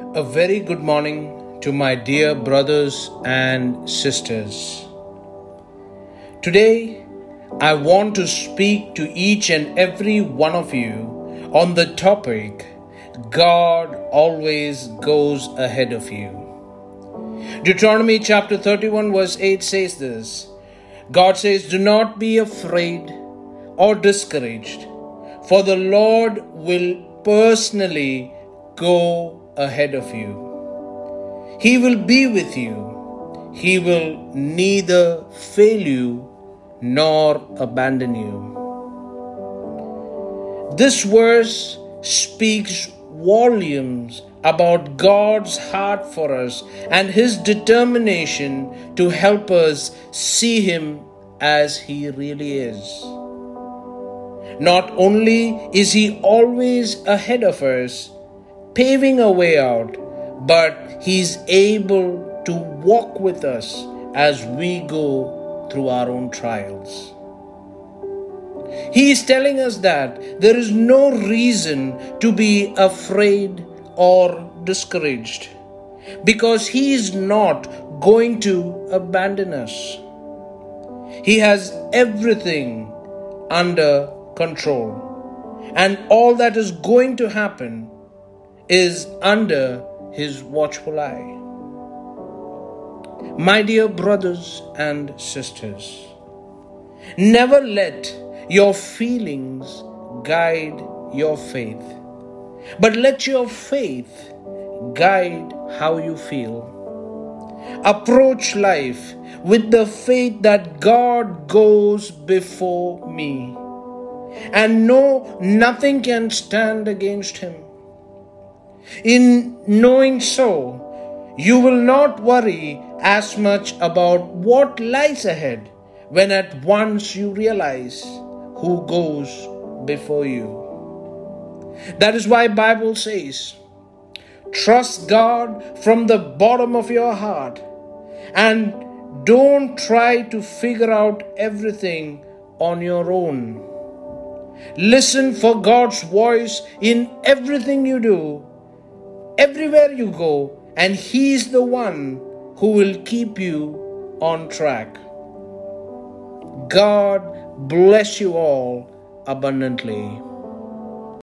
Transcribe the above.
A very good morning to my dear brothers and sisters. Today, I want to speak to each and every one of you on the topic God always goes ahead of you. Deuteronomy chapter 31, verse 8 says this God says, Do not be afraid or discouraged, for the Lord will personally go ahead of you. He will be with you. He will neither fail you nor abandon you. This verse speaks volumes about God's heart for us and His determination to help us see Him as He really is. Not only is He always ahead of us, paving a way out, but He's able to walk with us as we go through our own trials. He is telling us that there is no reason to be afraid or discouraged because He is not going to abandon us. He has everything under control, and all that is going to happen is under his watchful eye. My dear brothers and sisters, never let your feelings guide your faith, but let your faith guide how you feel. Approach life with the faith that God goes before me and know nothing can stand against him. In knowing so, you will not worry as much about what lies ahead when at once you realize who goes before you. That is why Bible says, trust God from the bottom of your heart and don't try to figure out everything on your own. Listen for God's voice in everything you do everywhere you go, and He is the one who will keep you on track. God bless you all abundantly.